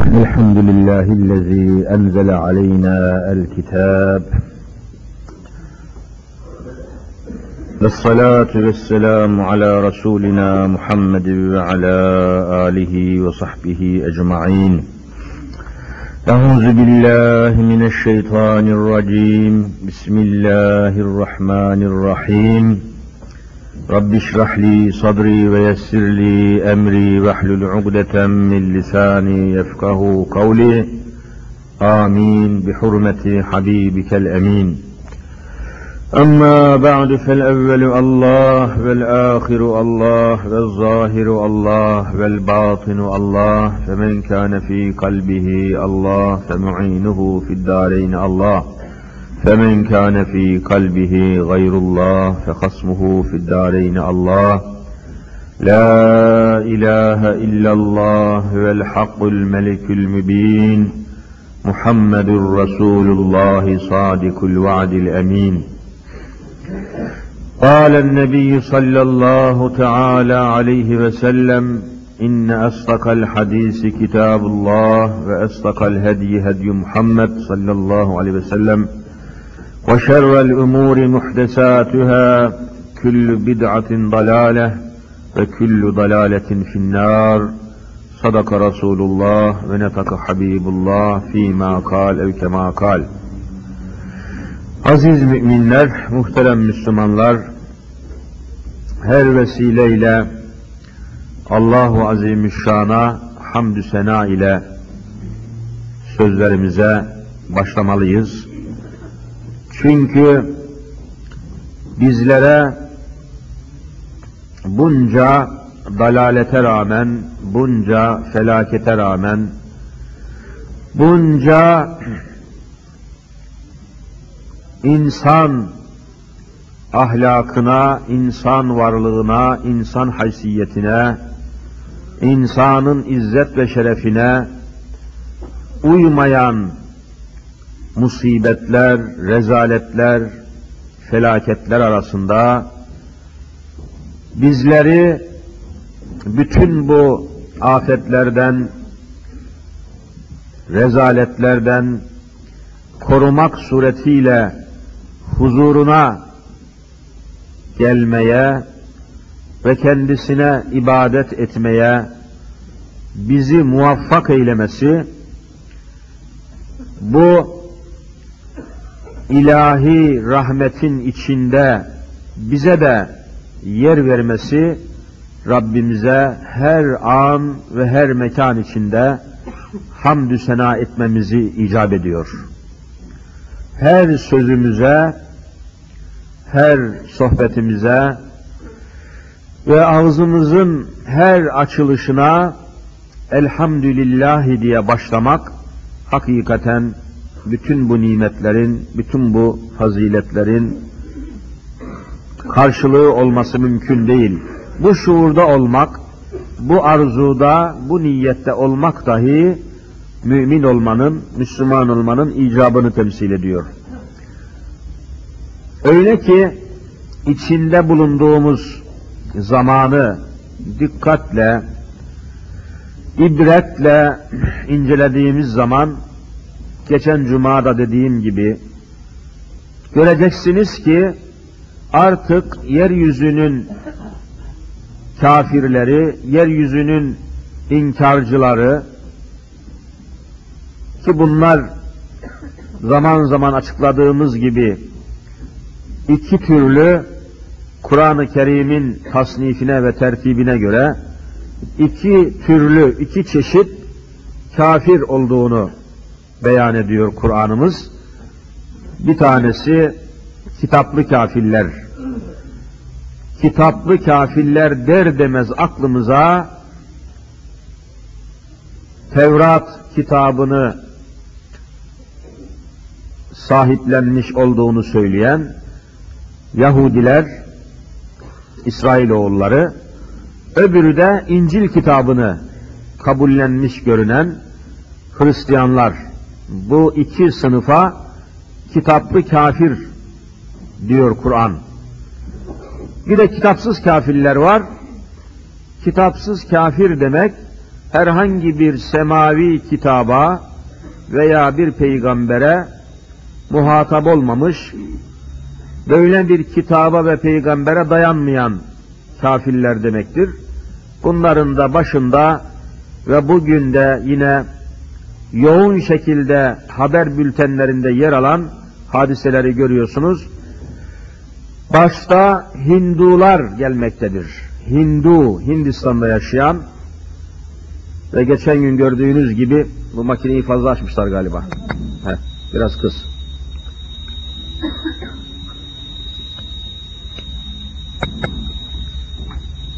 الحمد لله الذي أنزل علينا الكتاب والصلاة والسلام على رسولنا محمد وعلى آله وصحبه أجمعين. أعوذ بالله من الشيطان الرجيم. بسم الله الرحمن الرحيم. رب اشرح لي صدري ويسر لي أمري واحلل عقدة من لساني يفقه قولي. آمين. بحرمة حبيبك الأمين. أما بعد فالأول الله والآخر الله والظاهر الله والباطن الله. فمن كان في قلبه الله فمعينه في الدارين الله. فمن كان في قلبه غير الله فخصمه في الدارين الله. لا إله إلا الله والحق الملك المبين. محمد رسول الله صادق الوعد الأمين. قال النبي صلى الله تعالى عليه وسلم إن أصدق الحديث كتاب الله وأصدق الهدي هدي محمد صلى الله عليه وسلم. وشر الأمور محدثاتها كل بدعة ضلالة وكل ضلالة في النار صدق رسول الله ونطق حبيب الله فيما قال أو كما قال Aziz müminler, muhterem Müslümanlar, her vesileyle Allahu Azimüşşan'a hamdü sena ile sözlerimize başlamalıyız. Çünkü bizlere bunca dalalete rağmen, bunca felakete rağmen, bunca insan ahlakına, insan varlığına, insan haysiyetine, insanın izzet ve şerefine uymayan musibetler, rezaletler, felaketler arasında bizleri bütün bu afetlerden, rezaletlerden korumak suretiyle huzuruna gelmeye ve kendisine ibadet etmeye bizi muvaffak eylemesi bu ilahi rahmetin içinde bize de yer vermesi Rabbimize her an ve her mekan içinde hamdü sena etmemizi icap ediyor. Her sözümüze, her sohbetimize ve ağzımızın her açılışına elhamdülillahi diye başlamak hakikaten bütün bu nimetlerin, bütün bu faziletlerin karşılığı olması mümkün değil. Bu şuurda olmak, bu arzuda, bu niyette olmak dahi mümin olmanın, Müslüman olmanın icabını temsil ediyor. Öyle ki içinde bulunduğumuz zamanı dikkatle, ibretle incelediğimiz zaman geçen cumada dediğim gibi göreceksiniz ki artık yeryüzünün kafirleri, yeryüzünün inkarcıları ki bunlar zaman zaman açıkladığımız gibi iki türlü Kur'an-ı Kerim'in tasnifine ve tertibine göre iki türlü, iki çeşit kafir olduğunu beyan ediyor Kur'an'ımız. Bir tanesi kitaplı kafirler. Kitaplı kafirler der demez aklımıza Tevrat kitabını sahiplenmiş olduğunu söyleyen Yahudiler, İsrailoğulları, öbürü de İncil kitabını kabullenmiş görünen Hristiyanlar bu iki sınıfa kitaplı kafir diyor Kur'an. Bir de kitapsız kafirler var. Kitapsız kafir demek herhangi bir semavi kitaba veya bir peygambere muhatap olmamış, böyle bir kitaba ve peygambere dayanmayan kafirler demektir. Bunların da başında ve bugün de yine yoğun şekilde haber bültenlerinde yer alan hadiseleri görüyorsunuz. Başta Hindular gelmektedir. Hindu, Hindistan'da yaşayan ve geçen gün gördüğünüz gibi bu makineyi fazla açmışlar galiba. Heh, biraz kız.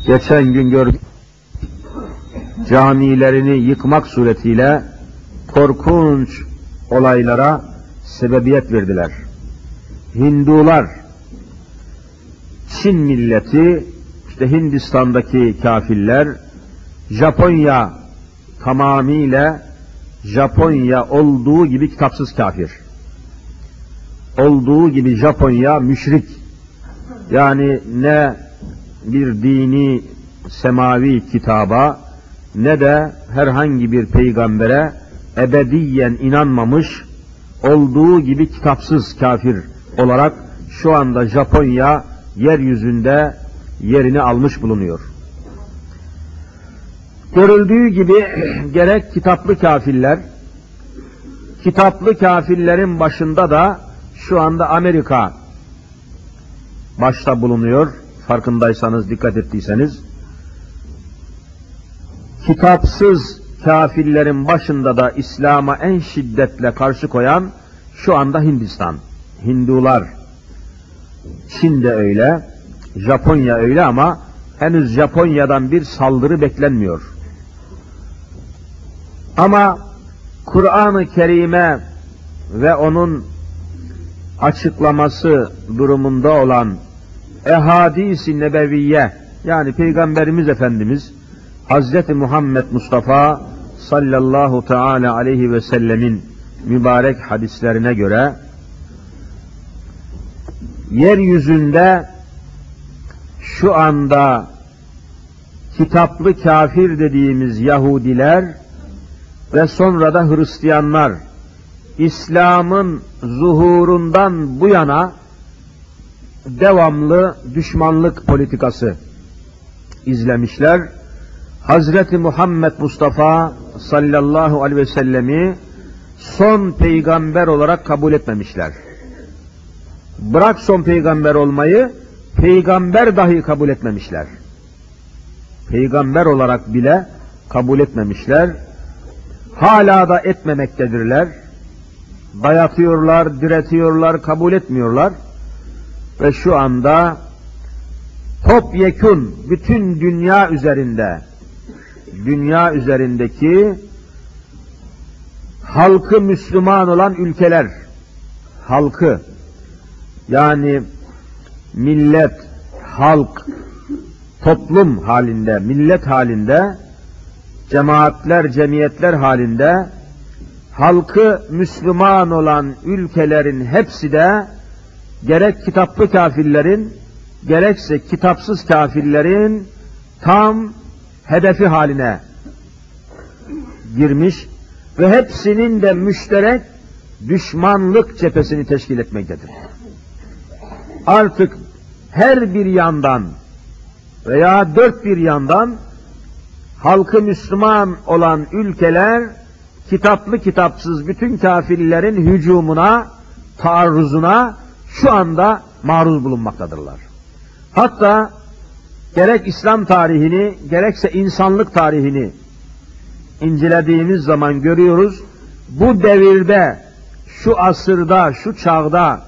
Geçen gün gördük camilerini yıkmak suretiyle korkunç olaylara sebebiyet verdiler. Hindular, Çin milleti, işte Hindistan'daki kafirler, Japonya tamamıyla Japonya olduğu gibi kitapsız kafir. Olduğu gibi Japonya müşrik. Yani ne bir dini semavi kitaba ne de herhangi bir peygambere ebediyen inanmamış olduğu gibi kitapsız kafir olarak şu anda Japonya yeryüzünde yerini almış bulunuyor. Görüldüğü gibi gerek kitaplı kafirler, kitaplı kafirlerin başında da şu anda Amerika başta bulunuyor. Farkındaysanız, dikkat ettiyseniz. Kitapsız kafirlerin başında da İslam'a en şiddetle karşı koyan şu anda Hindistan. Hindular. Çin de öyle, Japonya öyle ama henüz Japonya'dan bir saldırı beklenmiyor. Ama Kur'an-ı Kerim'e ve onun açıklaması durumunda olan ehadis-i nebeviye yani Peygamberimiz Efendimiz Hazreti Muhammed Mustafa sallallahu teala aleyhi ve sellemin mübarek hadislerine göre yeryüzünde şu anda kitaplı kafir dediğimiz Yahudiler ve sonra da Hristiyanlar İslam'ın zuhurundan bu yana devamlı düşmanlık politikası izlemişler. Hazreti Muhammed Mustafa sallallahu aleyhi ve sellemi son peygamber olarak kabul etmemişler. Bırak son peygamber olmayı, peygamber dahi kabul etmemişler. Peygamber olarak bile kabul etmemişler. Hala da etmemektedirler. Dayatıyorlar, diretiyorlar, kabul etmiyorlar. Ve şu anda topyekun bütün dünya üzerinde dünya üzerindeki halkı Müslüman olan ülkeler. Halkı. Yani millet, halk, toplum halinde, millet halinde, cemaatler, cemiyetler halinde halkı Müslüman olan ülkelerin hepsi de gerek kitaplı kafirlerin gerekse kitapsız kafirlerin tam hedefi haline girmiş ve hepsinin de müşterek düşmanlık cephesini teşkil etmektedir. Artık her bir yandan veya dört bir yandan halkı Müslüman olan ülkeler kitaplı kitapsız bütün kafirlerin hücumuna, taarruzuna şu anda maruz bulunmaktadırlar. Hatta gerek İslam tarihini gerekse insanlık tarihini incelediğimiz zaman görüyoruz. Bu devirde, şu asırda, şu çağda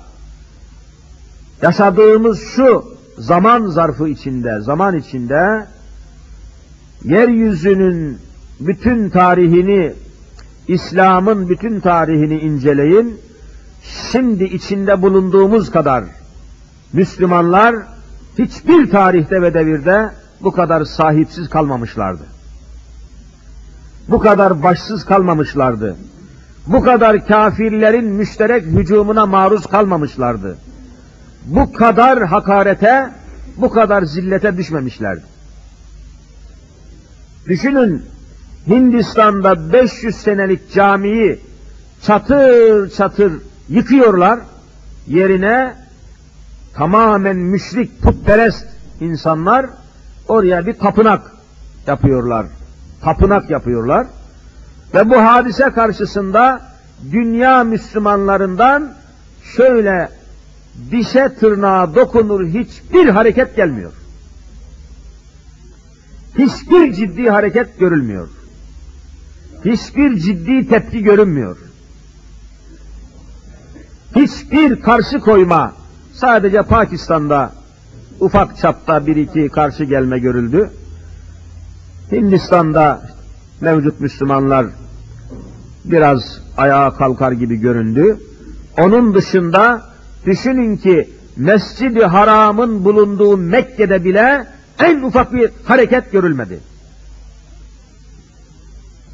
yaşadığımız şu zaman zarfı içinde, zaman içinde yeryüzünün bütün tarihini, İslam'ın bütün tarihini inceleyin. Şimdi içinde bulunduğumuz kadar Müslümanlar hiçbir tarihte ve devirde bu kadar sahipsiz kalmamışlardı. Bu kadar başsız kalmamışlardı. Bu kadar kafirlerin müşterek hücumuna maruz kalmamışlardı. Bu kadar hakarete, bu kadar zillete düşmemişlerdi. Düşünün, Hindistan'da 500 senelik camiyi çatır çatır yıkıyorlar. Yerine tamamen müşrik, putperest insanlar oraya bir tapınak yapıyorlar. Tapınak yapıyorlar. Ve bu hadise karşısında dünya Müslümanlarından şöyle dişe tırnağa dokunur hiçbir hareket gelmiyor. Hiçbir ciddi hareket görülmüyor. Hiçbir ciddi tepki görünmüyor. Hiçbir karşı koyma, sadece Pakistan'da ufak çapta bir iki karşı gelme görüldü. Hindistan'da mevcut Müslümanlar biraz ayağa kalkar gibi göründü. Onun dışında düşünün ki Mescid-i Haram'ın bulunduğu Mekke'de bile en ufak bir hareket görülmedi.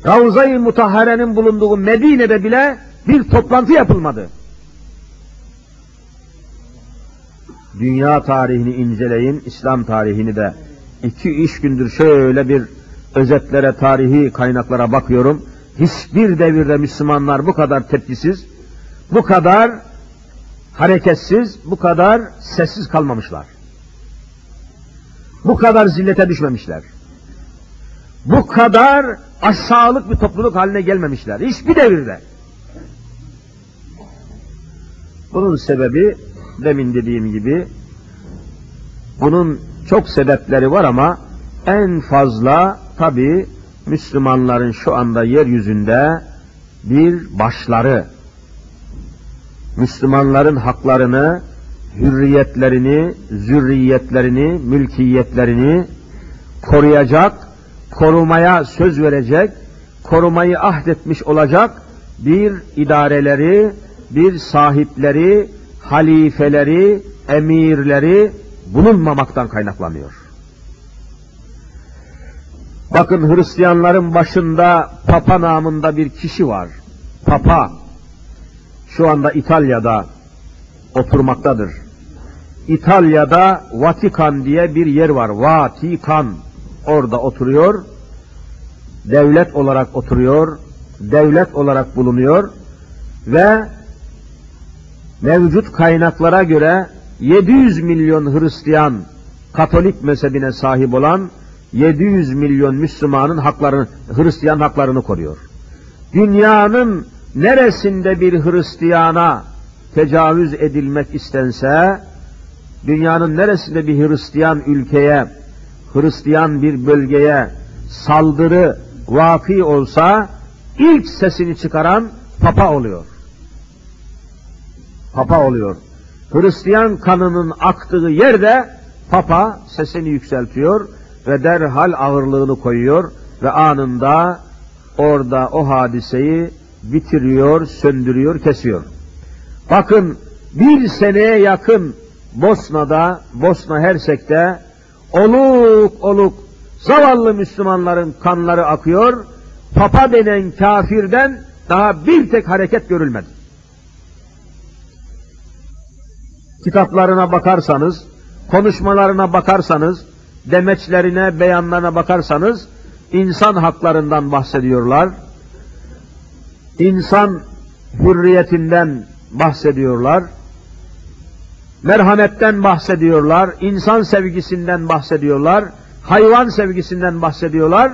Ravza-i Mutahhare'nin bulunduğu Medine'de bile bir toplantı yapılmadı. Dünya tarihini inceleyin, İslam tarihini de iki üç gündür şöyle bir özetlere, tarihi kaynaklara bakıyorum. Hiçbir devirde Müslümanlar bu kadar tepkisiz, bu kadar hareketsiz, bu kadar sessiz kalmamışlar. Bu kadar zillete düşmemişler. Bu kadar aşağılık bir topluluk haline gelmemişler. Hiçbir devirde. Bunun sebebi demin dediğim gibi bunun çok sebepleri var ama en fazla tabi Müslümanların şu anda yeryüzünde bir başları, Müslümanların haklarını, hürriyetlerini, zürriyetlerini, mülkiyetlerini koruyacak, korumaya söz verecek, korumayı ahdetmiş olacak bir idareleri, bir sahipleri, halifeleri, emirleri bulunmamaktan kaynaklanıyor. Bakın Hristiyanların başında Papa namında bir kişi var. Papa şu anda İtalya'da oturmaktadır. İtalya'da Vatikan diye bir yer var. Vatikan. Orada oturuyor. Devlet olarak oturuyor. Devlet olarak bulunuyor. Ve mevcut kaynaklara göre 700 milyon Hristiyan Katolik mezhebine sahip olan 700 milyon Müslümanın haklarını, Hristiyan haklarını koruyor. Dünyanın neresinde bir Hristiyana tecavüz edilmek istense, dünyanın neresinde bir Hristiyan ülkeye, Hristiyan bir bölgeye saldırı vaki olsa, ilk sesini çıkaran Papa oluyor. Papa oluyor. Hristiyan kanının aktığı yerde Papa sesini yükseltiyor ve derhal ağırlığını koyuyor ve anında orada o hadiseyi bitiriyor, söndürüyor, kesiyor. Bakın bir seneye yakın Bosna'da, Bosna Hersek'te oluk oluk zavallı Müslümanların kanları akıyor. Papa denen kafirden daha bir tek hareket görülmedi. Kitaplarına bakarsanız, konuşmalarına bakarsanız, demeçlerine, beyanlarına bakarsanız insan haklarından bahsediyorlar. İnsan hürriyetinden bahsediyorlar. Merhametten bahsediyorlar, insan sevgisinden bahsediyorlar, hayvan sevgisinden bahsediyorlar.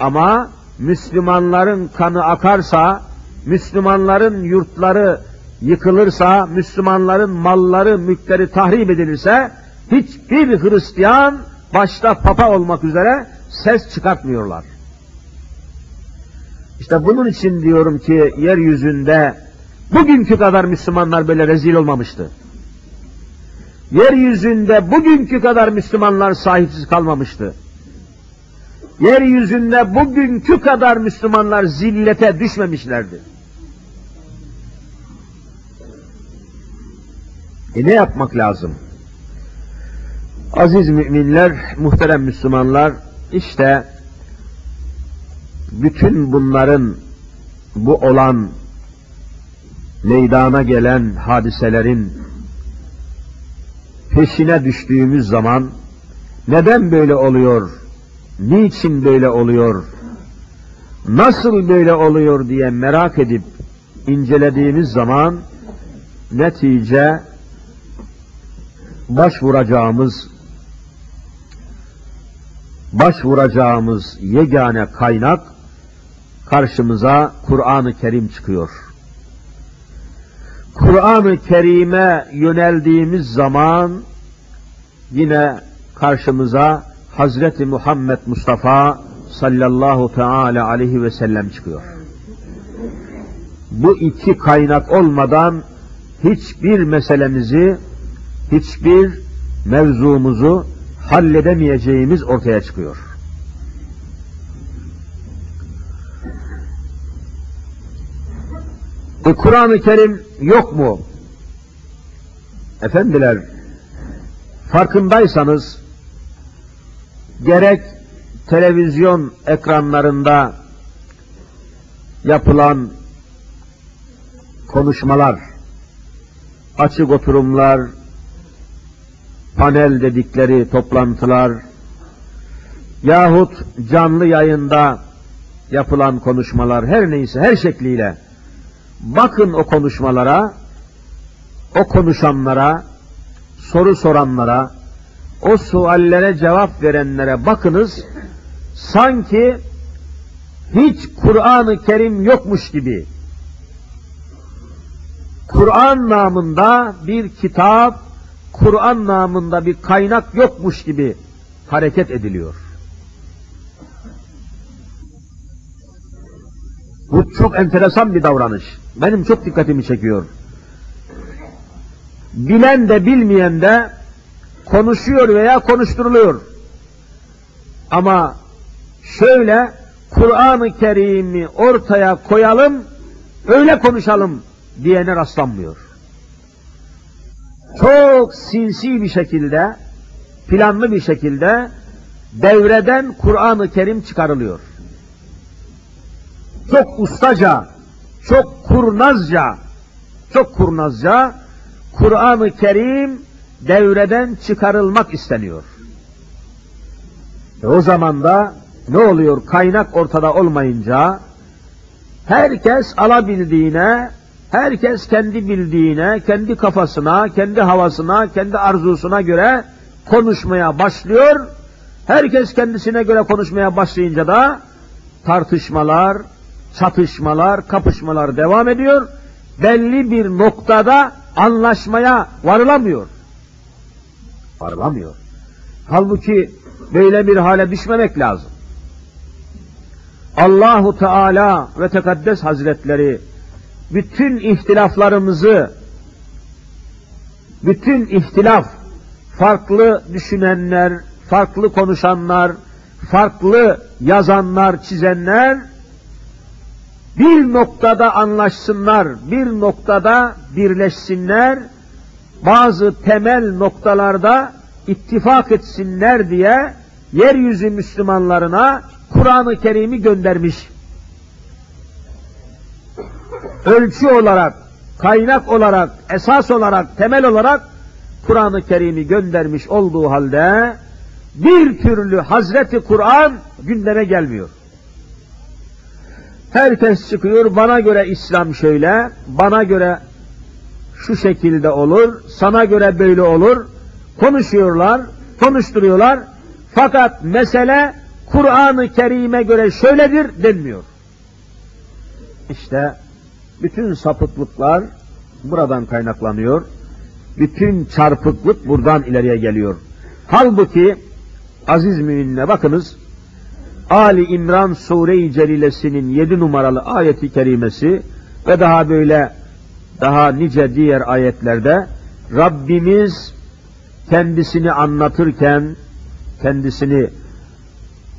Ama Müslümanların kanı akarsa, Müslümanların yurtları yıkılırsa, Müslümanların malları, mülkleri tahrip edilirse, hiçbir Hristiyan başta Papa olmak üzere ses çıkartmıyorlar. İşte bunun için diyorum ki yeryüzünde bugünkü kadar Müslümanlar böyle rezil olmamıştı. Yeryüzünde bugünkü kadar Müslümanlar sahipsiz kalmamıştı. Yeryüzünde bugünkü kadar Müslümanlar zillete düşmemişlerdi. E ne yapmak lazım? Aziz müminler, muhterem Müslümanlar, işte bütün bunların bu olan meydana gelen hadiselerin peşine düştüğümüz zaman neden böyle oluyor? Niçin böyle oluyor? nasıl böyle oluyor diye merak edip incelediğimiz zaman netice başvuracağımız başvuracağımız yegane kaynak karşımıza Kur'an-ı Kerim çıkıyor. Kur'an-ı Kerim'e yöneldiğimiz zaman yine karşımıza Hazreti Muhammed Mustafa sallallahu teala aleyhi ve sellem çıkıyor. Bu iki kaynak olmadan hiçbir meselemizi, hiçbir mevzumuzu halledemeyeceğimiz ortaya çıkıyor. E Kur'an-ı Kerim yok mu? Efendiler, farkındaysanız gerek televizyon ekranlarında yapılan konuşmalar, açık oturumlar, panel dedikleri toplantılar yahut canlı yayında yapılan konuşmalar her neyse her şekliyle bakın o konuşmalara, o konuşanlara, soru soranlara, o suallere cevap verenlere bakınız, sanki hiç Kur'an-ı Kerim yokmuş gibi, Kur'an namında bir kitap, Kur'an namında bir kaynak yokmuş gibi hareket ediliyor. Bu çok enteresan bir davranış. Benim çok dikkatimi çekiyor. Bilen de bilmeyen de konuşuyor veya konuşturuluyor. Ama şöyle Kur'an-ı Kerim'i ortaya koyalım, öyle konuşalım diyene rastlanmıyor. Çok sinsi bir şekilde, planlı bir şekilde devreden Kur'an-ı Kerim çıkarılıyor. Çok ustaca, çok kurnazca, çok kurnazca Kur'an-ı Kerim devreden çıkarılmak isteniyor. E o zaman da ne oluyor? Kaynak ortada olmayınca herkes alabildiğine, herkes kendi bildiğine, kendi kafasına, kendi havasına, kendi arzusuna göre konuşmaya başlıyor. Herkes kendisine göre konuşmaya başlayınca da tartışmalar, çatışmalar, kapışmalar devam ediyor. Belli bir noktada anlaşmaya varılamıyor. Varılamıyor. Halbuki böyle bir hale düşmemek lazım. Allahu Teala ve Tekaddes Hazretleri bütün ihtilaflarımızı bütün ihtilaf farklı düşünenler, farklı konuşanlar, farklı yazanlar, çizenler bir noktada anlaşsınlar, bir noktada birleşsinler, bazı temel noktalarda ittifak etsinler diye yeryüzü Müslümanlarına Kur'an-ı Kerim'i göndermiş. Ölçü olarak, kaynak olarak, esas olarak, temel olarak Kur'an-ı Kerim'i göndermiş olduğu halde bir türlü Hazreti Kur'an gündeme gelmiyor. Herkes çıkıyor, bana göre İslam şöyle, bana göre şu şekilde olur, sana göre böyle olur. Konuşuyorlar, konuşturuyorlar. Fakat mesele Kur'an-ı Kerim'e göre şöyledir denmiyor. İşte bütün sapıklıklar buradan kaynaklanıyor. Bütün çarpıklık buradan ileriye geliyor. Halbuki aziz müminle bakınız Ali İmran Sure-i Celilesinin yedi numaralı ayeti kerimesi ve daha böyle daha nice diğer ayetlerde Rabbimiz kendisini anlatırken, kendisini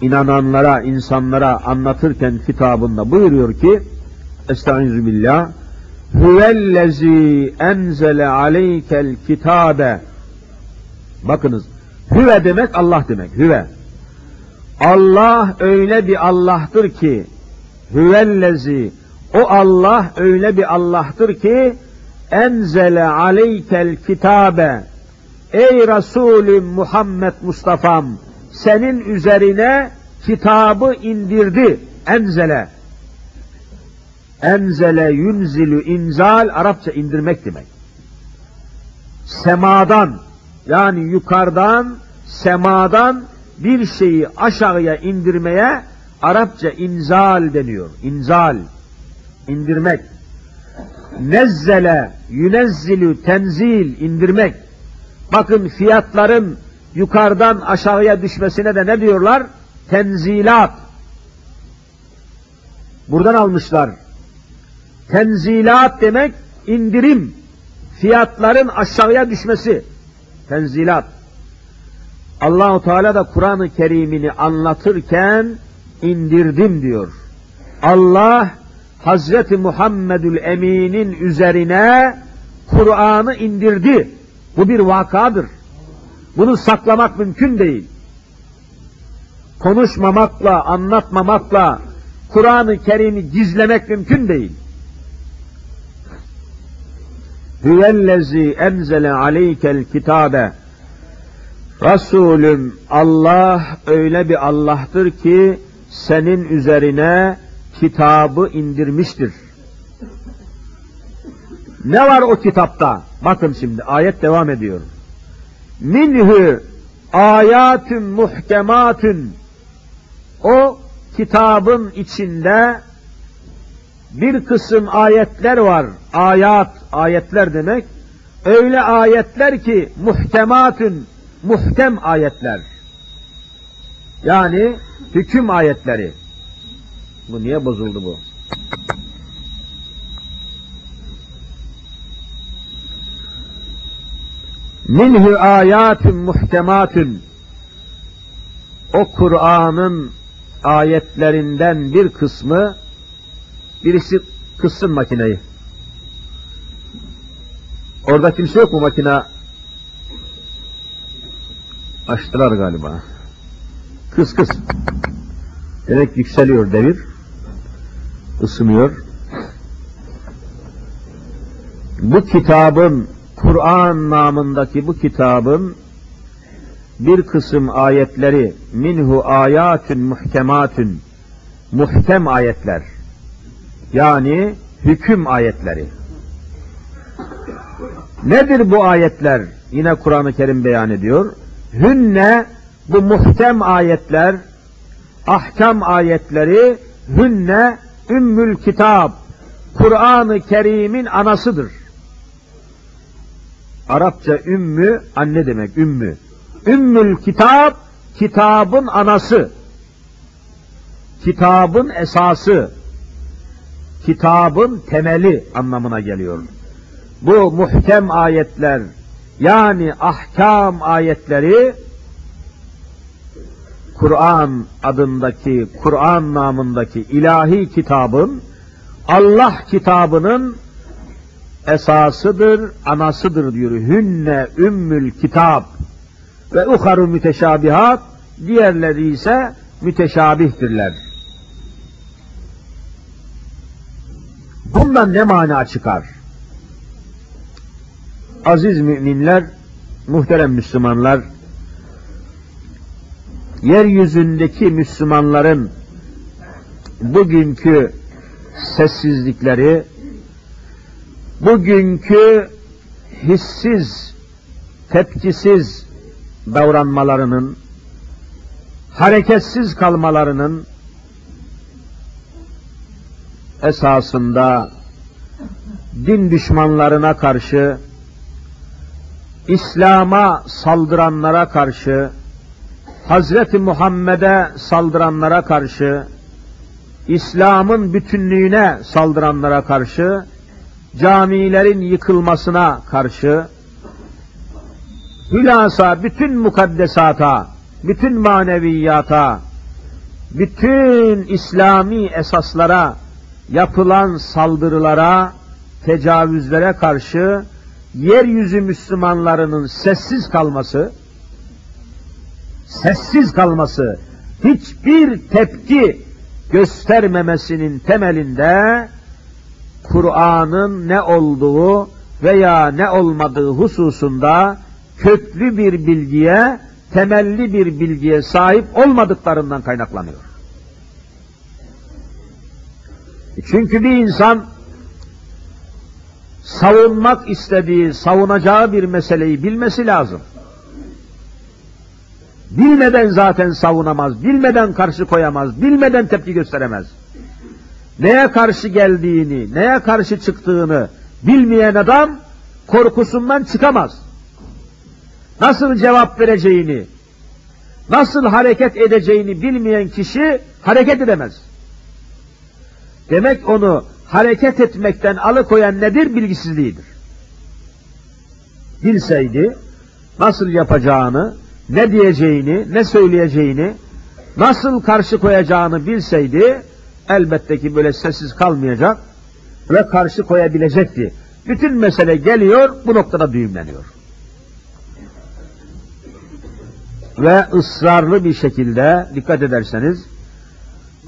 inananlara, insanlara anlatırken kitabında buyuruyor ki Estaizu billah Huvellezi enzele aleykel kitabe. Bakınız, hüve demek Allah demek, hüve. Allah öyle bir Allah'tır ki, hüvellezi, o Allah öyle bir Allah'tır ki, enzele aleykel kitabe, ey Resulüm Muhammed Mustafa'm, senin üzerine kitabı indirdi, enzele, Enzele yunzilu inzal Arapça indirmek demek. Semadan yani yukarıdan semadan bir şeyi aşağıya indirmeye Arapça inzal deniyor. İnzal. indirmek. Nezzele, yünezzilü, tenzil, indirmek. Bakın fiyatların yukarıdan aşağıya düşmesine de ne diyorlar? Tenzilat. Buradan almışlar. Tenzilat demek indirim. Fiyatların aşağıya düşmesi. Tenzilat. Allahu Teala da Kur'an-ı Kerim'ini anlatırken indirdim diyor. Allah Hazreti Muhammedül Emin'in üzerine Kur'an'ı indirdi. Bu bir vakadır. Bunu saklamak mümkün değil. Konuşmamakla, anlatmamakla Kur'an-ı Kerim'i gizlemek mümkün değil. Hüvellezi enzele aleykel kitabe Resulüm Allah öyle bir Allah'tır ki senin üzerine kitabı indirmiştir. Ne var o kitapta? Bakın şimdi ayet devam ediyor. Minhü ayatun muhkematun o kitabın içinde bir kısım ayetler var. Ayat, ayetler demek. Öyle ayetler ki muhkematun, muhkem ayetler. Yani hüküm ayetleri. Bu niye bozuldu bu? Minhu ayatun muhkematun o Kur'an'ın ayetlerinden bir kısmı birisi kıssın makineyi. Orada kimse yok mu makine? Açtılar galiba. Kıs kıs. Demek yükseliyor devir. ısınıyor. Bu kitabın Kur'an namındaki bu kitabın bir kısım ayetleri minhu ayatun muhkematun muhkem ayetler yani hüküm ayetleri. Nedir bu ayetler? Yine Kur'an-ı Kerim beyan ediyor. Hünne bu muhkem ayetler, ahkam ayetleri hünne ümmül kitap. Kur'an-ı Kerim'in anasıdır. Arapça ümmü anne demek ümmü. Ümmül kitap kitabın anası. Kitabın esası. Kitabın temeli anlamına geliyor. Bu muhkem ayetler yani ahkam ayetleri Kur'an adındaki, Kur'an namındaki ilahi kitabın Allah kitabının esasıdır, anasıdır diyor. Hünne ümmül kitap ve uharu müteşabihat diğerleri ise müteşabihtirler. Bundan ne mana çıkar? Aziz müminler, muhterem Müslümanlar, yeryüzündeki Müslümanların bugünkü sessizlikleri, bugünkü hissiz, tepkisiz davranmalarının, hareketsiz kalmalarının esasında din düşmanlarına karşı, İslam'a saldıranlara karşı, Hazreti Muhammed'e saldıranlara karşı, İslam'ın bütünlüğüne saldıranlara karşı, camilerin yıkılmasına karşı, hülasa bütün mukaddesata, bütün maneviyata, bütün İslami esaslara yapılan saldırılara, tecavüzlere karşı yeryüzü Müslümanlarının sessiz kalması, sessiz kalması, hiçbir tepki göstermemesinin temelinde Kur'an'ın ne olduğu veya ne olmadığı hususunda köklü bir bilgiye, temelli bir bilgiye sahip olmadıklarından kaynaklanıyor. Çünkü bir insan savunmak istediği, savunacağı bir meseleyi bilmesi lazım. Bilmeden zaten savunamaz, bilmeden karşı koyamaz, bilmeden tepki gösteremez. Neye karşı geldiğini, neye karşı çıktığını bilmeyen adam korkusundan çıkamaz. Nasıl cevap vereceğini, nasıl hareket edeceğini bilmeyen kişi hareket edemez. Demek onu hareket etmekten alıkoyan nedir? Bilgisizliğidir. Bilseydi nasıl yapacağını, ne diyeceğini, ne söyleyeceğini, nasıl karşı koyacağını bilseydi elbette ki böyle sessiz kalmayacak ve karşı koyabilecekti. Bütün mesele geliyor, bu noktada düğümleniyor. Ve ısrarlı bir şekilde, dikkat ederseniz,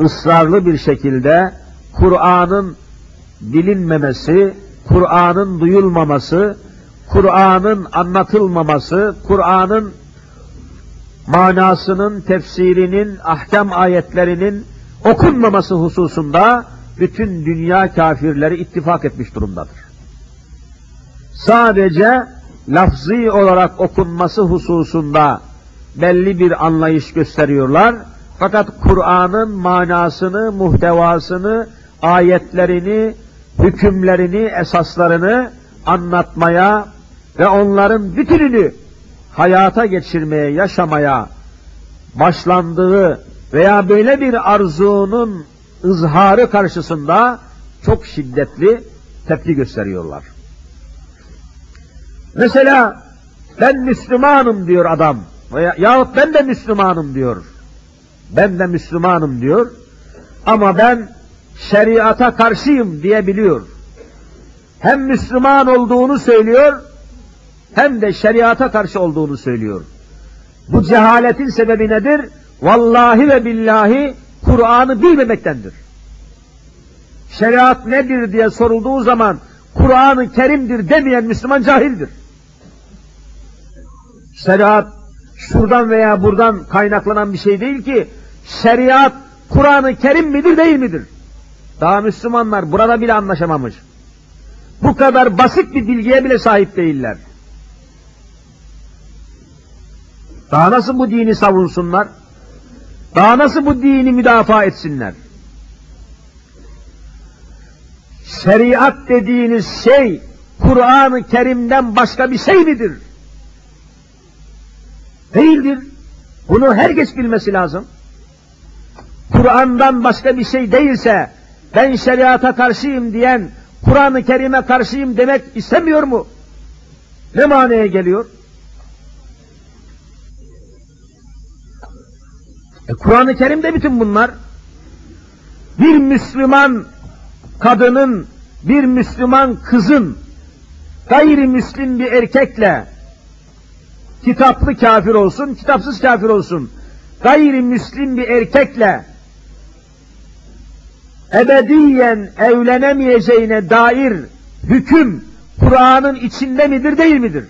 ısrarlı bir şekilde Kur'an'ın bilinmemesi, Kur'an'ın duyulmaması, Kur'an'ın anlatılmaması, Kur'an'ın manasının, tefsirinin, ahkam ayetlerinin okunmaması hususunda bütün dünya kafirleri ittifak etmiş durumdadır. Sadece lafzi olarak okunması hususunda belli bir anlayış gösteriyorlar. Fakat Kur'an'ın manasını, muhtevasını, ayetlerini, hükümlerini, esaslarını anlatmaya ve onların bütününü hayata geçirmeye, yaşamaya başlandığı veya böyle bir arzunun ızharı karşısında çok şiddetli tepki gösteriyorlar. Mesela ben Müslümanım diyor adam veya yahut ben de Müslümanım diyor. Ben de Müslümanım diyor ama ben şeriata karşıyım diyebiliyor. Hem Müslüman olduğunu söylüyor hem de şeriata karşı olduğunu söylüyor. Bu cehaletin sebebi nedir? Vallahi ve billahi Kur'an'ı bilmemektendir. Şeriat nedir diye sorulduğu zaman Kur'an-ı Kerim'dir demeyen Müslüman cahildir. Şeriat şuradan veya buradan kaynaklanan bir şey değil ki şeriat Kur'an-ı Kerim midir değil midir? Daha Müslümanlar burada bile anlaşamamış. Bu kadar basit bir bilgiye bile sahip değiller. Daha nasıl bu dini savunsunlar? Daha nasıl bu dini müdafaa etsinler? Şeriat dediğiniz şey Kur'an-ı Kerim'den başka bir şey midir? Değildir. Bunu herkes bilmesi lazım. Kur'an'dan başka bir şey değilse ben şeriata karşıyım diyen Kur'an-ı Kerim'e karşıyım demek istemiyor mu? Ne manaya geliyor? E, Kur'an-ı Kerim'de bütün bunlar. Bir Müslüman kadının, bir Müslüman kızın gayrimüslim bir erkekle kitaplı kafir olsun, kitapsız kafir olsun, gayrimüslim bir erkekle ebediyen evlenemeyeceğine dair hüküm Kur'an'ın içinde midir değil midir?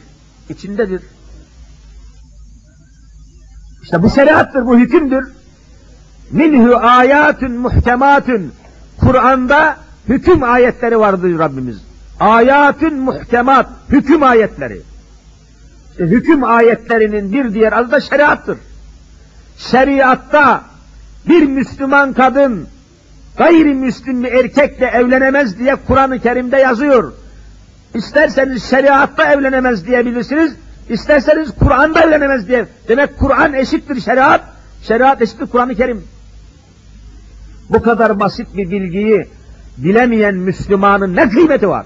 İçindedir. İşte bu şeriattır, bu hükümdür. Minhu ayatun muhkematun. Kur'an'da hüküm ayetleri vardır Rabbimiz. Ayatun muhkemat, hüküm ayetleri. İşte hüküm ayetlerinin bir diğer adı da şeriattır. Şeriatta bir Müslüman kadın gayrimüslim bir erkekle evlenemez diye Kur'an-ı Kerim'de yazıyor. İsterseniz şeriatta evlenemez diyebilirsiniz, isterseniz Kur'an'da evlenemez diye. Demek Kur'an eşittir şeriat, şeriat eşittir Kur'an-ı Kerim. Bu kadar basit bir bilgiyi bilemeyen Müslümanın ne kıymeti var?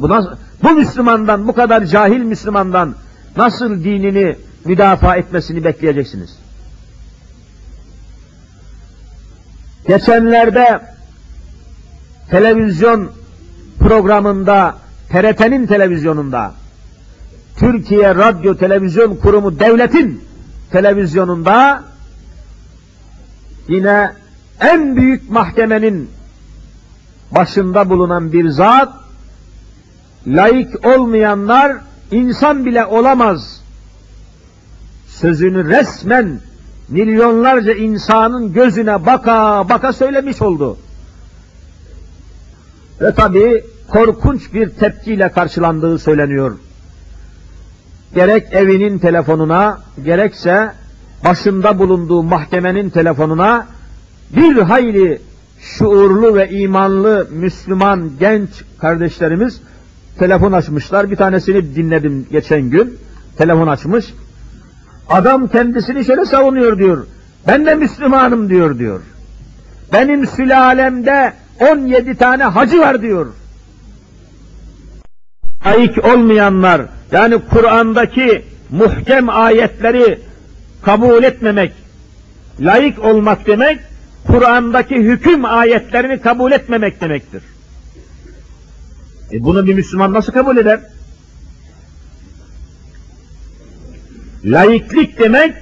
Bu, nasıl, bu Müslümandan, bu kadar cahil Müslümandan nasıl dinini müdafaa etmesini bekleyeceksiniz? Geçenlerde televizyon programında, TRT'nin televizyonunda, Türkiye Radyo Televizyon Kurumu devletin televizyonunda yine en büyük mahkemenin başında bulunan bir zat, laik olmayanlar insan bile olamaz sözünü resmen milyonlarca insanın gözüne baka baka söylemiş oldu. Ve tabii korkunç bir tepkiyle karşılandığı söyleniyor. Gerek evinin telefonuna, gerekse başında bulunduğu mahkemenin telefonuna bir hayli şuurlu ve imanlı Müslüman genç kardeşlerimiz telefon açmışlar. Bir tanesini dinledim geçen gün. Telefon açmış. Adam kendisini şöyle savunuyor diyor. Ben de Müslümanım diyor diyor. Benim sülalemde 17 tane hacı var diyor. Layık olmayanlar, yani Kur'an'daki muhkem ayetleri kabul etmemek, layık olmak demek, Kur'an'daki hüküm ayetlerini kabul etmemek demektir. E bunu bir Müslüman nasıl kabul eder? Laiklik demek,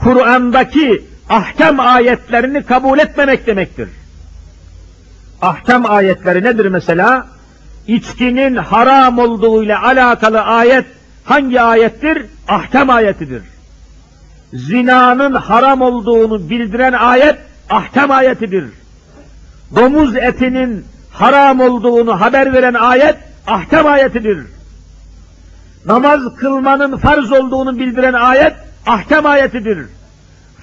Kur'an'daki ahkam ayetlerini kabul etmemek demektir. Ahkam ayetleri nedir mesela? İçkinin haram olduğuyla alakalı ayet hangi ayettir? Ahkam ayetidir. Zinanın haram olduğunu bildiren ayet ahkam ayetidir. Domuz etinin haram olduğunu haber veren ayet ahkam ayetidir. Namaz kılmanın farz olduğunu bildiren ayet ahkam ayetidir.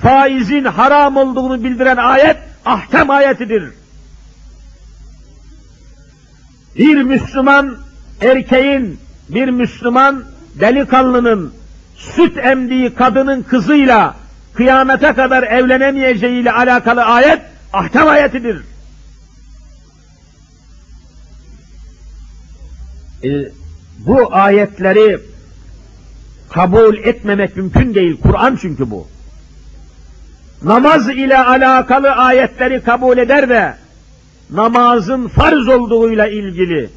Faizin haram olduğunu bildiren ayet ahkam ayetidir. Bir Müslüman erkeğin, bir Müslüman delikanlının süt emdiği kadının kızıyla kıyamete kadar evlenemeyeceğiyle alakalı ayet ahkam ayetidir. Ee, bu ayetleri kabul etmemek mümkün değil. Kur'an çünkü bu. Namaz ile alakalı ayetleri kabul eder de namazın farz olduğuyla ilgili,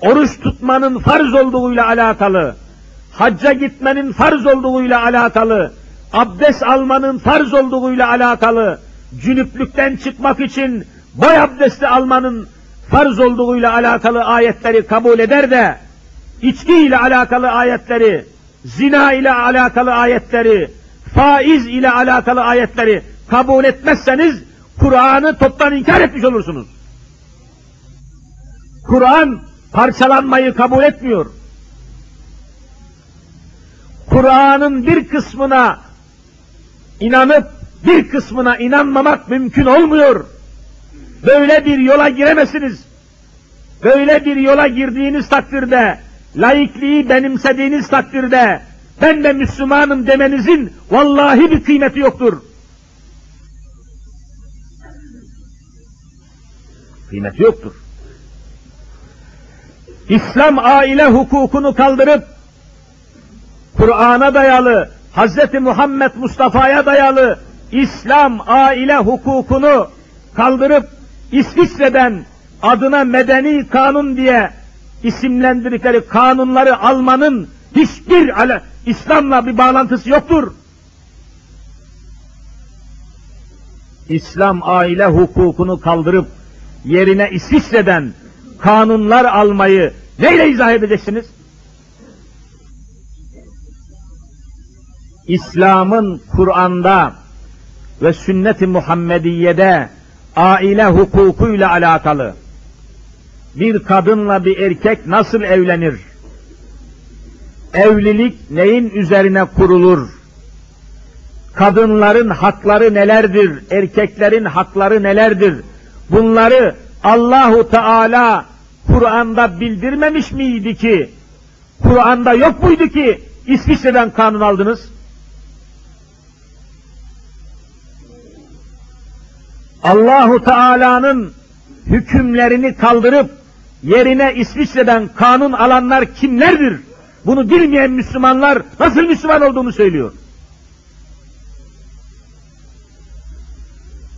oruç tutmanın farz olduğuyla alakalı, hacca gitmenin farz olduğuyla alakalı, abdest almanın farz olduğuyla alakalı, cünüplükten çıkmak için boy abdesti almanın farz olduğuyla alakalı ayetleri kabul eder de, içki ile alakalı ayetleri, zina ile alakalı ayetleri, faiz ile alakalı ayetleri kabul etmezseniz, Kur'an'ı toptan inkar etmiş olursunuz. Kur'an parçalanmayı kabul etmiyor. Kur'an'ın bir kısmına inanıp bir kısmına inanmamak mümkün olmuyor. Böyle bir yola giremezsiniz. Böyle bir yola girdiğiniz takdirde, laikliği benimsediğiniz takdirde, ben de Müslümanım demenizin vallahi bir kıymeti yoktur. Kıymeti yoktur. İslam aile hukukunu kaldırıp, Kur'an'a dayalı, Hz. Muhammed Mustafa'ya dayalı İslam aile hukukunu kaldırıp İsviçre'den adına medeni kanun diye isimlendirdikleri kanunları almanın hiçbir İslam'la bir bağlantısı yoktur. İslam aile hukukunu kaldırıp yerine İsviçre'den kanunlar almayı neyle izah edeceksiniz? İslam'ın Kur'an'da ve sünnet-i Muhammediye'de aile hukukuyla alakalı bir kadınla bir erkek nasıl evlenir? Evlilik neyin üzerine kurulur? Kadınların hakları nelerdir? Erkeklerin hakları nelerdir? Bunları Allahu Teala Kur'an'da bildirmemiş miydi ki? Kur'an'da yok muydu ki İsviçre'den kanun aldınız? Allahu Teala'nın hükümlerini kaldırıp yerine İsviçre'den kanun alanlar kimlerdir? Bunu bilmeyen Müslümanlar nasıl Müslüman olduğunu söylüyor.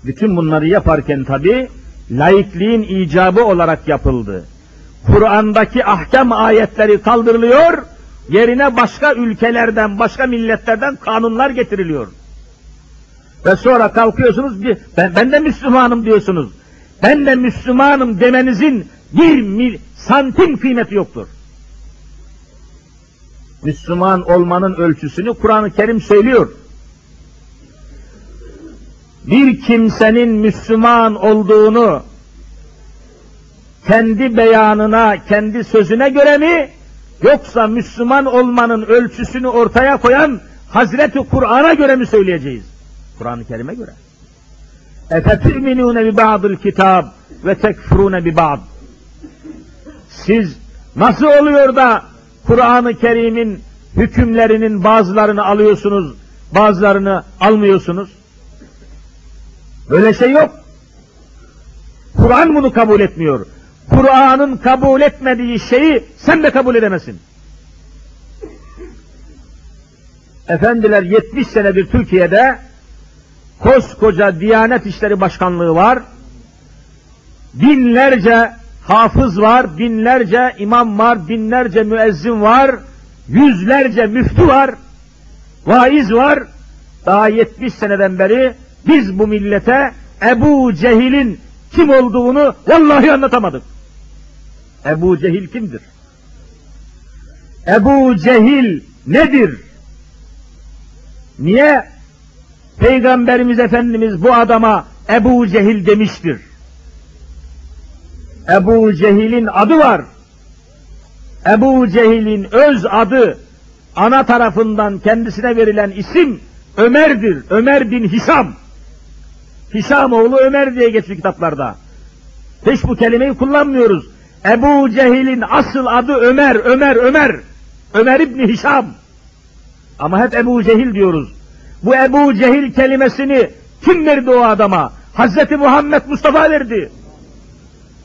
Bütün bunları yaparken tabi laikliğin icabı olarak yapıldı. Kur'an'daki ahkam ayetleri kaldırılıyor, yerine başka ülkelerden, başka milletlerden kanunlar getiriliyor. Ve sonra kalkıyorsunuz, ben, ben de Müslümanım diyorsunuz. Ben de Müslümanım demenizin bir mil, santim kıymeti yoktur. Müslüman olmanın ölçüsünü Kur'an-ı Kerim söylüyor. Bir kimsenin Müslüman olduğunu kendi beyanına, kendi sözüne göre mi, yoksa Müslüman olmanın ölçüsünü ortaya koyan Hazreti Kur'an'a göre mi söyleyeceğiz? Kur'an-ı Kerim'e göre. اَفَتُؤْمِنُونَ بِبَعْضِ الْكِتَابِ وَتَكْفُرُونَ بِبَعْضِ siz nasıl oluyor da Kur'an-ı Kerim'in hükümlerinin bazılarını alıyorsunuz, bazılarını almıyorsunuz? Böyle şey yok. Kur'an bunu kabul etmiyor. Kur'an'ın kabul etmediği şeyi sen de kabul edemezsin. Efendiler 70 senedir Türkiye'de koskoca Diyanet İşleri Başkanlığı var. Binlerce hafız var, binlerce imam var, binlerce müezzin var, yüzlerce müftü var, vaiz var. Daha 70 seneden beri biz bu millete Ebu Cehil'in kim olduğunu vallahi anlatamadık. Ebu Cehil kimdir? Ebu Cehil nedir? Niye Peygamberimiz Efendimiz bu adama Ebu Cehil demiştir? Ebu Cehil'in adı var. Ebu Cehil'in öz adı ana tarafından kendisine verilen isim Ömer'dir. Ömer bin Hisam. Hisam oğlu Ömer diye geçiyor kitaplarda. Hiç bu kelimeyi kullanmıyoruz. Ebu Cehil'in asıl adı Ömer, Ömer, Ömer. Ömer İbni Hişam. Ama hep Ebu Cehil diyoruz. Bu Ebu Cehil kelimesini kim verdi o adama? Hazreti Muhammed Mustafa verdi.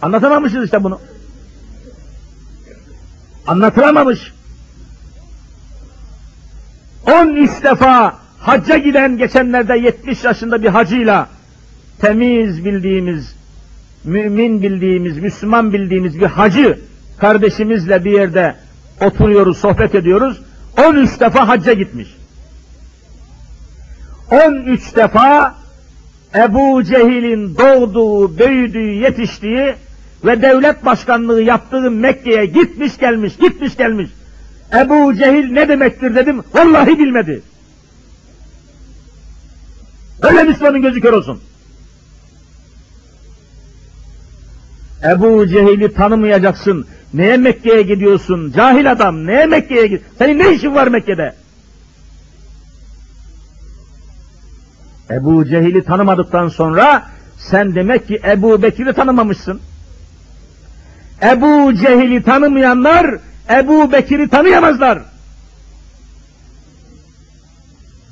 Anlatamamışız işte bunu. Anlatılamamış. 13 defa hacca giden geçenlerde 70 yaşında bir hacıyla temiz bildiğimiz, mümin bildiğimiz, Müslüman bildiğimiz bir hacı kardeşimizle bir yerde oturuyoruz, sohbet ediyoruz. 13 defa hacca gitmiş. 13 defa Ebu Cehil'in doğduğu, büyüdüğü, yetiştiği ve devlet başkanlığı yaptığı Mekke'ye gitmiş gelmiş, gitmiş gelmiş. Ebu Cehil ne demektir dedim, vallahi bilmedi. Öyle Müslümanın gözü kör olsun. Ebu Cehil'i tanımayacaksın. Neye Mekke'ye gidiyorsun? Cahil adam, neye Mekke'ye gid? Senin ne işin var Mekke'de? Ebu Cehil'i tanımadıktan sonra sen demek ki Ebu Bekir'i tanımamışsın. Ebu Cehil'i tanımayanlar Ebu Bekir'i tanıyamazlar.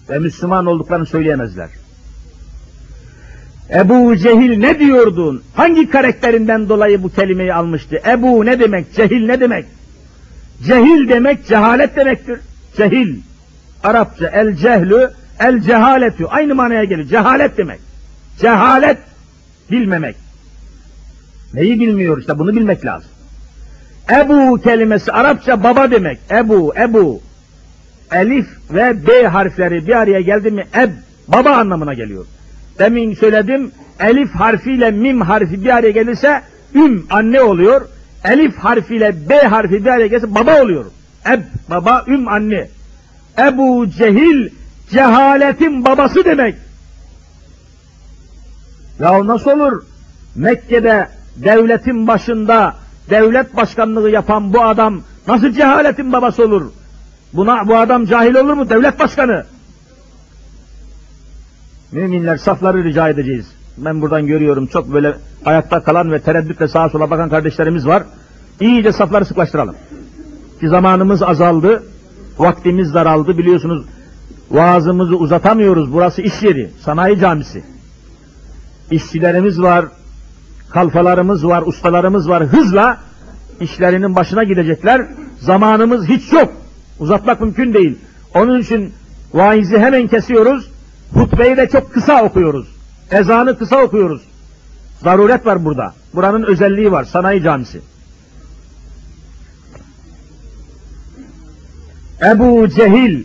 Ve Müslüman olduklarını söyleyemezler. Ebu Cehil ne diyordun? Hangi karakterinden dolayı bu kelimeyi almıştı? Ebu ne demek? Cehil ne demek? Cehil demek cehalet demektir. Cehil. Arapça el cehlü, el cehaletü. Aynı manaya gelir. Cehalet demek. Cehalet bilmemek. Neyi bilmiyor işte bunu bilmek lazım. Ebu kelimesi Arapça baba demek. Ebu, Ebu. Elif ve B harfleri bir araya geldi mi eb, baba anlamına geliyor. Demin söyledim, elif harfiyle mim harfi bir araya gelirse üm anne oluyor. Elif harfiyle B harfi bir araya gelirse baba oluyor. Eb baba, üm anne. Ebu Cehil cehaletin babası demek. Ya nasıl olur? Mekke'de devletin başında devlet başkanlığı yapan bu adam nasıl cehaletin babası olur? Buna bu adam cahil olur mu? Devlet başkanı. Müminler safları rica edeceğiz. Ben buradan görüyorum çok böyle ayakta kalan ve tereddütle sağa sola bakan kardeşlerimiz var. İyice safları sıklaştıralım. Ki zamanımız azaldı, vaktimiz daraldı biliyorsunuz. Vaazımızı uzatamıyoruz. Burası iş yeri, sanayi camisi. İşçilerimiz var, kalfalarımız var, ustalarımız var. Hızla işlerinin başına gidecekler. Zamanımız hiç yok. Uzatmak mümkün değil. Onun için vaizi hemen kesiyoruz. Hutbeyi de çok kısa okuyoruz. Ezanı kısa okuyoruz. Zaruret var burada. Buranın özelliği var. Sanayi camisi. Ebu Cehil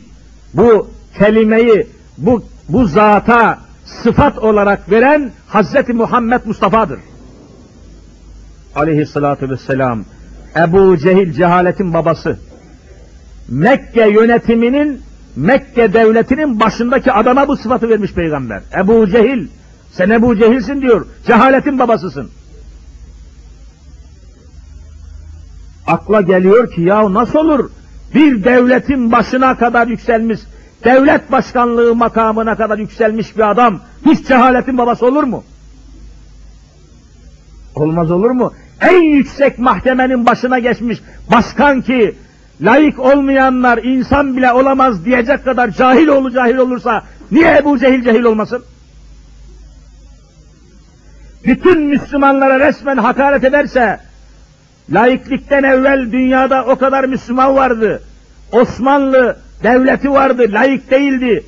bu kelimeyi bu bu zata sıfat olarak veren Hazreti Muhammed Mustafa'dır. Aleyhissalatu vesselam. Ebu Cehil cehaletin babası. Mekke yönetiminin Mekke devletinin başındaki adama bu sıfatı vermiş peygamber. Ebu Cehil. Sen Ebu Cehilsin diyor. Cehaletin babasısın. Akla geliyor ki ya nasıl olur? Bir devletin başına kadar yükselmiş, devlet başkanlığı makamına kadar yükselmiş bir adam hiç cehaletin babası olur mu? Olmaz olur mu? En yüksek mahkemenin başına geçmiş başkan ki layık olmayanlar insan bile olamaz diyecek kadar cahil oğlu cahil olursa niye Ebu Cehil cehil olmasın? Bütün Müslümanlara resmen hakaret ederse laiklikten evvel dünyada o kadar Müslüman vardı. Osmanlı devleti vardı, layık değildi.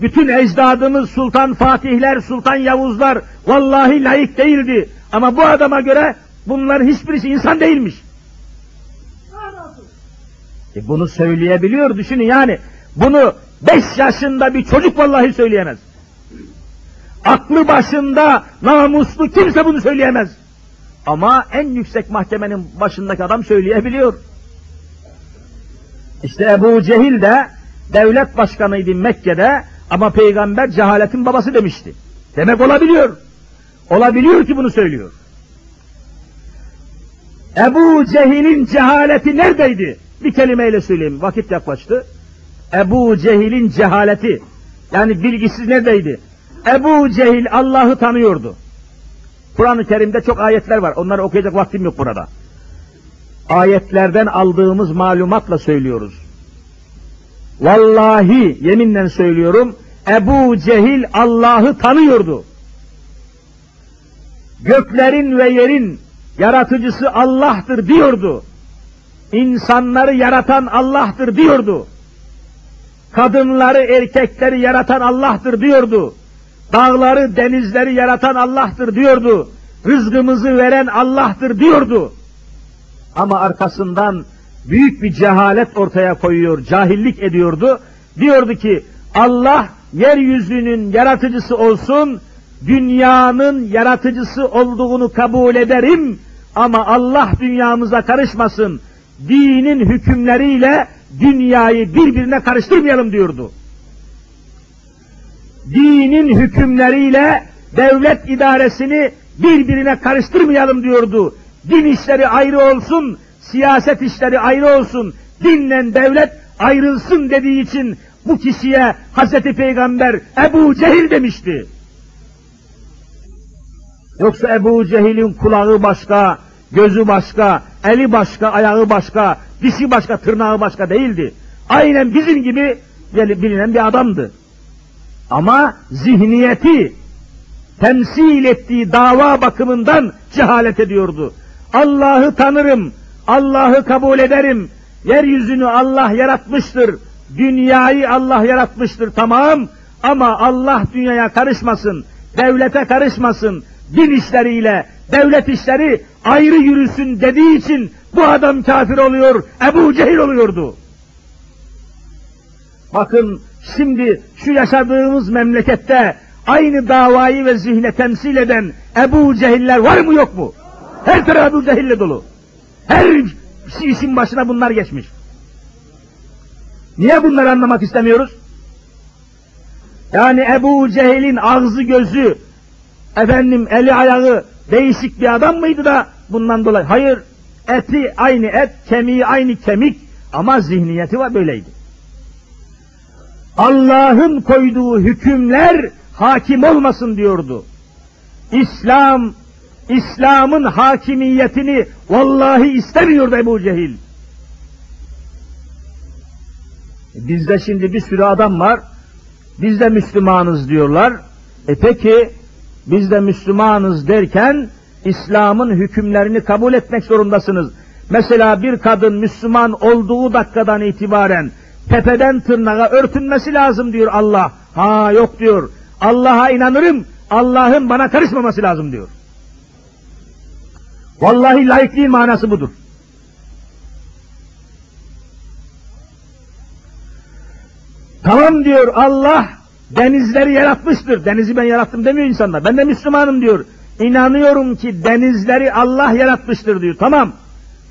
Bütün ecdadımız Sultan Fatihler, Sultan Yavuzlar vallahi layık değildi. Ama bu adama göre bunların hiçbirisi insan değilmiş. E bunu söyleyebiliyor düşünün yani. Bunu beş yaşında bir çocuk vallahi söyleyemez. Aklı başında namuslu kimse bunu söyleyemez. Ama en yüksek mahkemenin başındaki adam söyleyebiliyor. İşte Ebu Cehil de devlet başkanıydı Mekke'de ama peygamber cehaletin babası demişti. Demek olabiliyor. Olabiliyor ki bunu söylüyor. Ebu Cehil'in cehaleti neredeydi? Bir kelimeyle söyleyeyim, vakit yaklaştı. Ebu Cehil'in cehaleti, yani bilgisiz neredeydi? Ebu Cehil Allah'ı tanıyordu. Kur'an-ı Kerim'de çok ayetler var, onları okuyacak vaktim yok burada. Ayetlerden aldığımız malumatla söylüyoruz. Vallahi yeminle söylüyorum, Ebu Cehil Allah'ı tanıyordu. Göklerin ve yerin yaratıcısı Allah'tır diyordu. İnsanları yaratan Allah'tır diyordu. Kadınları, erkekleri yaratan Allah'tır diyordu. Dağları, denizleri yaratan Allah'tır diyordu. Rızkımızı veren Allah'tır diyordu. Ama arkasından büyük bir cehalet ortaya koyuyor, cahillik ediyordu. Diyordu ki Allah yeryüzünün yaratıcısı olsun, dünyanın yaratıcısı olduğunu kabul ederim ama Allah dünyamıza karışmasın. Dinin hükümleriyle dünyayı birbirine karıştırmayalım diyordu. Dinin hükümleriyle devlet idaresini birbirine karıştırmayalım diyordu. Din işleri ayrı olsun, siyaset işleri ayrı olsun, dinle devlet ayrılsın dediği için bu kişiye Hazreti Peygamber Ebu Cehil demişti. Yoksa Ebu Cehil'in kulağı başka, gözü başka, eli başka, ayağı başka, dişi başka, tırnağı başka değildi. Aynen bizim gibi bilinen bir adamdı. Ama zihniyeti, temsil ettiği dava bakımından cehalet ediyordu. Allah'ı tanırım, Allah'ı kabul ederim, yeryüzünü Allah yaratmıştır, dünyayı Allah yaratmıştır tamam ama Allah dünyaya karışmasın, devlete karışmasın, din işleriyle devlet işleri ayrı yürüsün dediği için bu adam kafir oluyor, Ebu Cehil oluyordu. Bakın şimdi şu yaşadığımız memlekette aynı davayı ve zihne temsil eden Ebu Cehiller var mı yok mu? Her taraf Ebu Cehille dolu. Her işin başına bunlar geçmiş. Niye bunları anlamak istemiyoruz? Yani Ebu Cehil'in ağzı gözü, efendim eli ayağı değişik bir adam mıydı da bundan dolayı? Hayır, eti aynı et, kemiği aynı kemik ama zihniyeti var böyleydi. Allah'ın koyduğu hükümler hakim olmasın diyordu. İslam, İslam'ın hakimiyetini vallahi istemiyordu Ebu Cehil. Bizde şimdi bir sürü adam var, biz de Müslümanız diyorlar. E peki, biz de Müslümanız derken, İslam'ın hükümlerini kabul etmek zorundasınız. Mesela bir kadın Müslüman olduğu dakikadan itibaren tepeden tırnağa örtünmesi lazım diyor Allah. Ha yok diyor. Allah'a inanırım, Allah'ın bana karışmaması lazım diyor. Vallahi laikliğin manası budur. Tamam diyor Allah denizleri yaratmıştır. Denizi ben yarattım demiyor insanlar. Ben de Müslümanım diyor. İnanıyorum ki denizleri Allah yaratmıştır diyor. Tamam.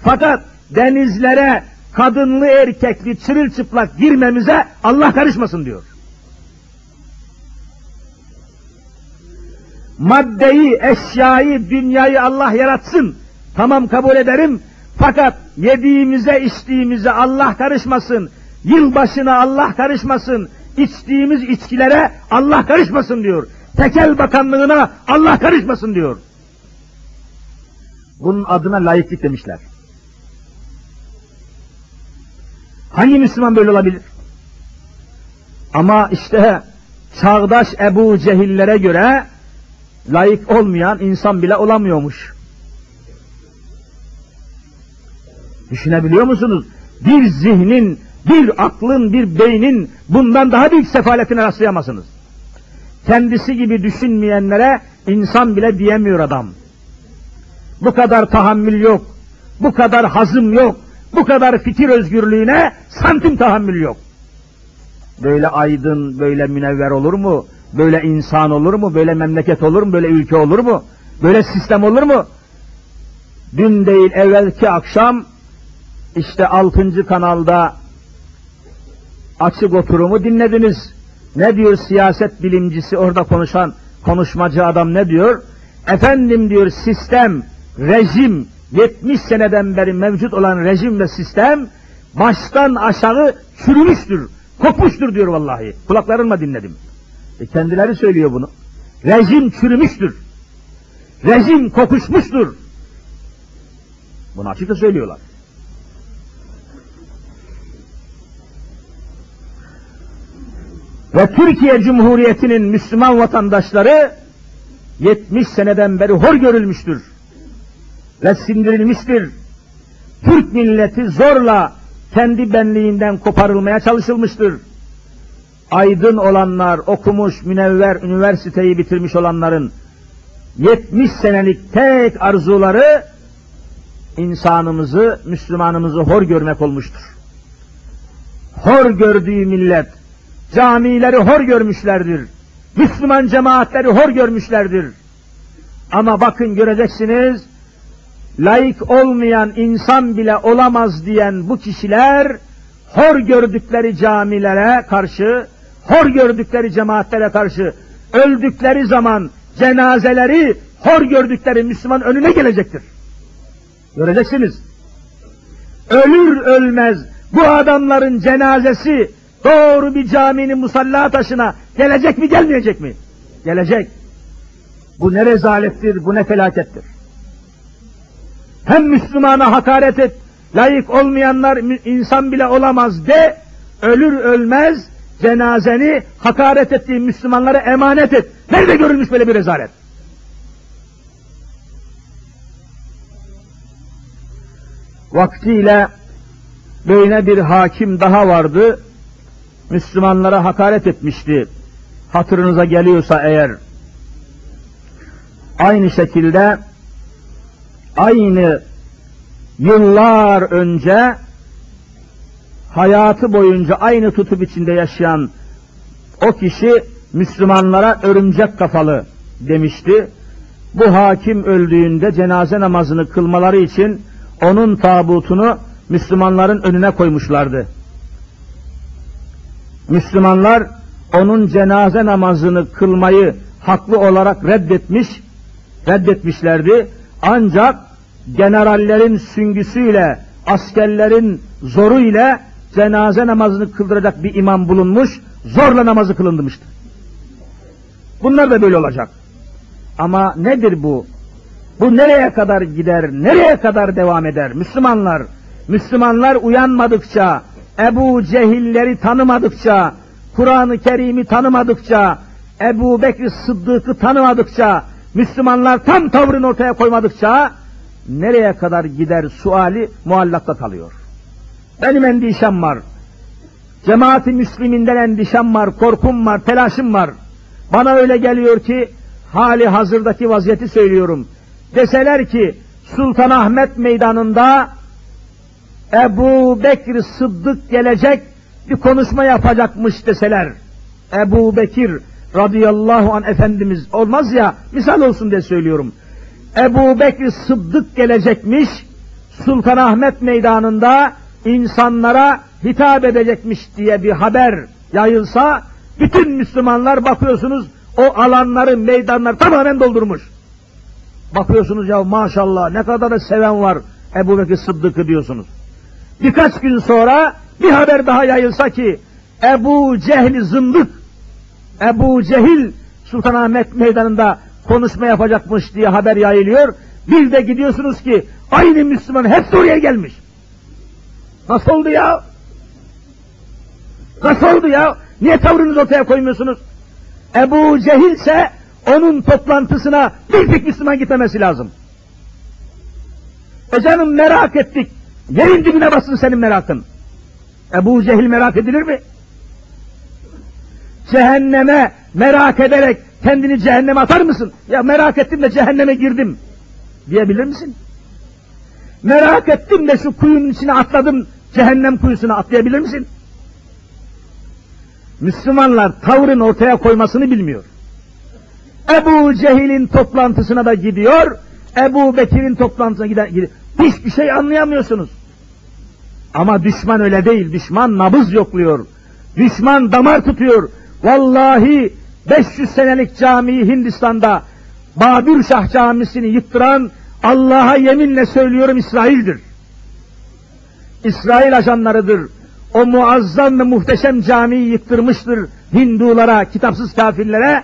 Fakat denizlere kadınlı erkekli çırılçıplak girmemize Allah karışmasın diyor. Maddeyi, eşyayı, dünyayı Allah yaratsın. Tamam kabul ederim. Fakat yediğimize içtiğimize Allah karışmasın. Yılbaşına Allah karışmasın. İçtiğimiz içkilere Allah karışmasın diyor. Tekel bakanlığına Allah karışmasın diyor. Bunun adına layıklık demişler. Hangi Müslüman böyle olabilir? Ama işte çağdaş Ebu Cehillere göre layık olmayan insan bile olamıyormuş. Düşünebiliyor musunuz? Bir zihnin, bir aklın, bir beynin bundan daha büyük sefaletine rastlayamazsınız. Kendisi gibi düşünmeyenlere insan bile diyemiyor adam. Bu kadar tahammül yok, bu kadar hazım yok, bu kadar fikir özgürlüğüne santim tahammül yok. Böyle aydın, böyle münevver olur mu? Böyle insan olur mu? Böyle memleket olur mu? Böyle ülke olur mu? Böyle sistem olur mu? Dün değil evvelki akşam işte altıncı kanalda açık oturumu dinlediniz. Ne diyor siyaset bilimcisi orada konuşan konuşmacı adam ne diyor? Efendim diyor sistem, rejim, 70 seneden beri mevcut olan rejim ve sistem baştan aşağı çürümüştür, kopmuştur diyor vallahi. Kulaklarımla dinledim. E kendileri söylüyor bunu. Rejim çürümüştür. Rejim kokuşmuştur. Bunu açıkça söylüyorlar. Ve Türkiye Cumhuriyeti'nin Müslüman vatandaşları 70 seneden beri hor görülmüştür. Ve sindirilmiştir. Türk milleti zorla kendi benliğinden koparılmaya çalışılmıştır. Aydın olanlar, okumuş, münevver, üniversiteyi bitirmiş olanların 70 senelik tek arzuları insanımızı, Müslümanımızı hor görmek olmuştur. Hor gördüğü millet, camileri hor görmüşlerdir. Müslüman cemaatleri hor görmüşlerdir. Ama bakın göreceksiniz, layık olmayan insan bile olamaz diyen bu kişiler, hor gördükleri camilere karşı, hor gördükleri cemaatlere karşı, öldükleri zaman cenazeleri hor gördükleri Müslüman önüne gelecektir. Göreceksiniz. Ölür ölmez bu adamların cenazesi doğru bir caminin musalla taşına gelecek mi gelmeyecek mi? Gelecek. Bu ne rezalettir, bu ne felakettir. Hem Müslümana hakaret et, layık olmayanlar insan bile olamaz de, ölür ölmez cenazeni hakaret ettiği Müslümanlara emanet et. Nerede görülmüş böyle bir rezalet? Vaktiyle böyle bir hakim daha vardı. Müslümanlara hakaret etmişti. Hatırınıza geliyorsa eğer. Aynı şekilde aynı yıllar önce hayatı boyunca aynı tutup içinde yaşayan o kişi Müslümanlara örümcek kafalı demişti. Bu hakim öldüğünde cenaze namazını kılmaları için onun tabutunu Müslümanların önüne koymuşlardı. Müslümanlar onun cenaze namazını kılmayı haklı olarak reddetmiş, reddetmişlerdi. Ancak generallerin süngüsüyle, askerlerin zoru ile cenaze namazını kıldıracak bir imam bulunmuş, zorla namazı kılındırmıştı. Bunlar da böyle olacak. Ama nedir bu? Bu nereye kadar gider, nereye kadar devam eder? Müslümanlar, Müslümanlar uyanmadıkça, Ebu Cehilleri tanımadıkça, Kur'an-ı Kerim'i tanımadıkça, Ebu Bekir Sıddık'ı tanımadıkça, Müslümanlar tam tavrını ortaya koymadıkça, nereye kadar gider suali muallakta kalıyor. Benim endişem var. Cemaati Müsliminden endişem var, korkum var, telaşım var. Bana öyle geliyor ki, hali hazırdaki vaziyeti söylüyorum. Deseler ki, Sultanahmet Meydanı'nda Ebu Bekir Sıddık gelecek, bir konuşma yapacakmış deseler. Ebu Bekir radıyallahu an Efendimiz olmaz ya, misal olsun diye söylüyorum. Ebu Bekir Sıddık gelecekmiş, Sultanahmet Meydanı'nda insanlara hitap edecekmiş diye bir haber yayılsa, bütün Müslümanlar bakıyorsunuz o alanları, meydanlar tamamen doldurmuş. Bakıyorsunuz ya maşallah ne kadar da seven var, Ebu Bekir Sıddık'ı diyorsunuz. Birkaç gün sonra bir haber daha yayılsa ki Ebu Cehil zındık, Ebu Cehil Sultanahmet Meydanı'nda konuşma yapacakmış diye haber yayılıyor. Bir de gidiyorsunuz ki aynı Müslüman hep oraya gelmiş. Nasıl oldu ya? Nasıl oldu ya? Niye tavrınızı ortaya koymuyorsunuz? Ebu Cehil ise onun toplantısına bir tek Müslüman gitmemesi lazım. E canım merak ettik. Yerin dibine basın senin merakın. Ebu Cehil merak edilir mi? Cehenneme merak ederek kendini cehenneme atar mısın? Ya merak ettim de cehenneme girdim diyebilir misin? Merak ettim de şu kuyunun içine atladım, cehennem kuyusuna atlayabilir misin? Müslümanlar tavrın ortaya koymasını bilmiyor. Ebu Cehil'in toplantısına da gidiyor, Ebu Bekir'in toplantısına gider, gidiyor. Hiçbir şey anlayamıyorsunuz. Ama düşman öyle değil, düşman nabız yokluyor. Düşman damar tutuyor. Vallahi 500 senelik camiyi Hindistan'da Babür Şah camisini yıktıran Allah'a yeminle söylüyorum İsrail'dir. İsrail ajanlarıdır. O muazzam ve muhteşem camiyi yıktırmıştır Hindulara, kitapsız kafirlere.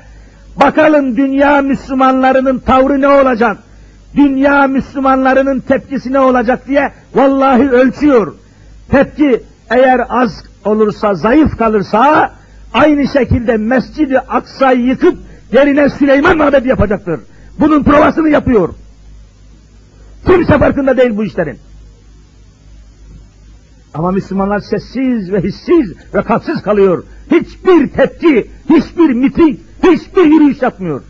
Bakalım dünya Müslümanlarının tavrı ne olacak? Dünya Müslümanlarının tepkisi ne olacak diye vallahi ölçüyor. Tepki eğer az olursa, zayıf kalırsa aynı şekilde Mescid-i Aksa'yı yıkıp yerine Süleyman Mabedi yapacaktır. Bunun provasını yapıyor. Kimse farkında değil bu işlerin. Ama Müslümanlar sessiz ve hissiz ve kalpsiz kalıyor. Hiçbir tepki, hiçbir miting, hiçbir yürüyüş yapmıyor.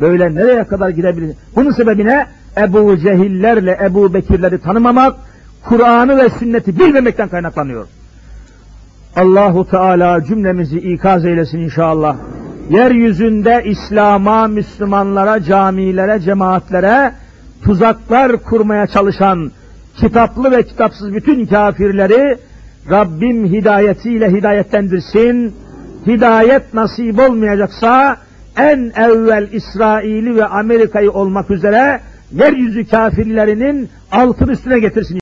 Böyle nereye kadar gidebilir? Bunun sebebine Ebu Cehillerle Ebu Bekirleri tanımamak, Kur'an'ı ve sünneti bilmemekten kaynaklanıyor. Allahu Teala cümlemizi ikaz eylesin inşallah. Yeryüzünde İslam'a, Müslümanlara, camilere, cemaatlere tuzaklar kurmaya çalışan kitaplı ve kitapsız bütün kafirleri Rabbim hidayetiyle hidayetlendirsin. Hidayet nasip olmayacaksa en evvel İsrail'i ve Amerika'yı olmak üzere yeryüzü kafirlerinin altın üstüne getirsin.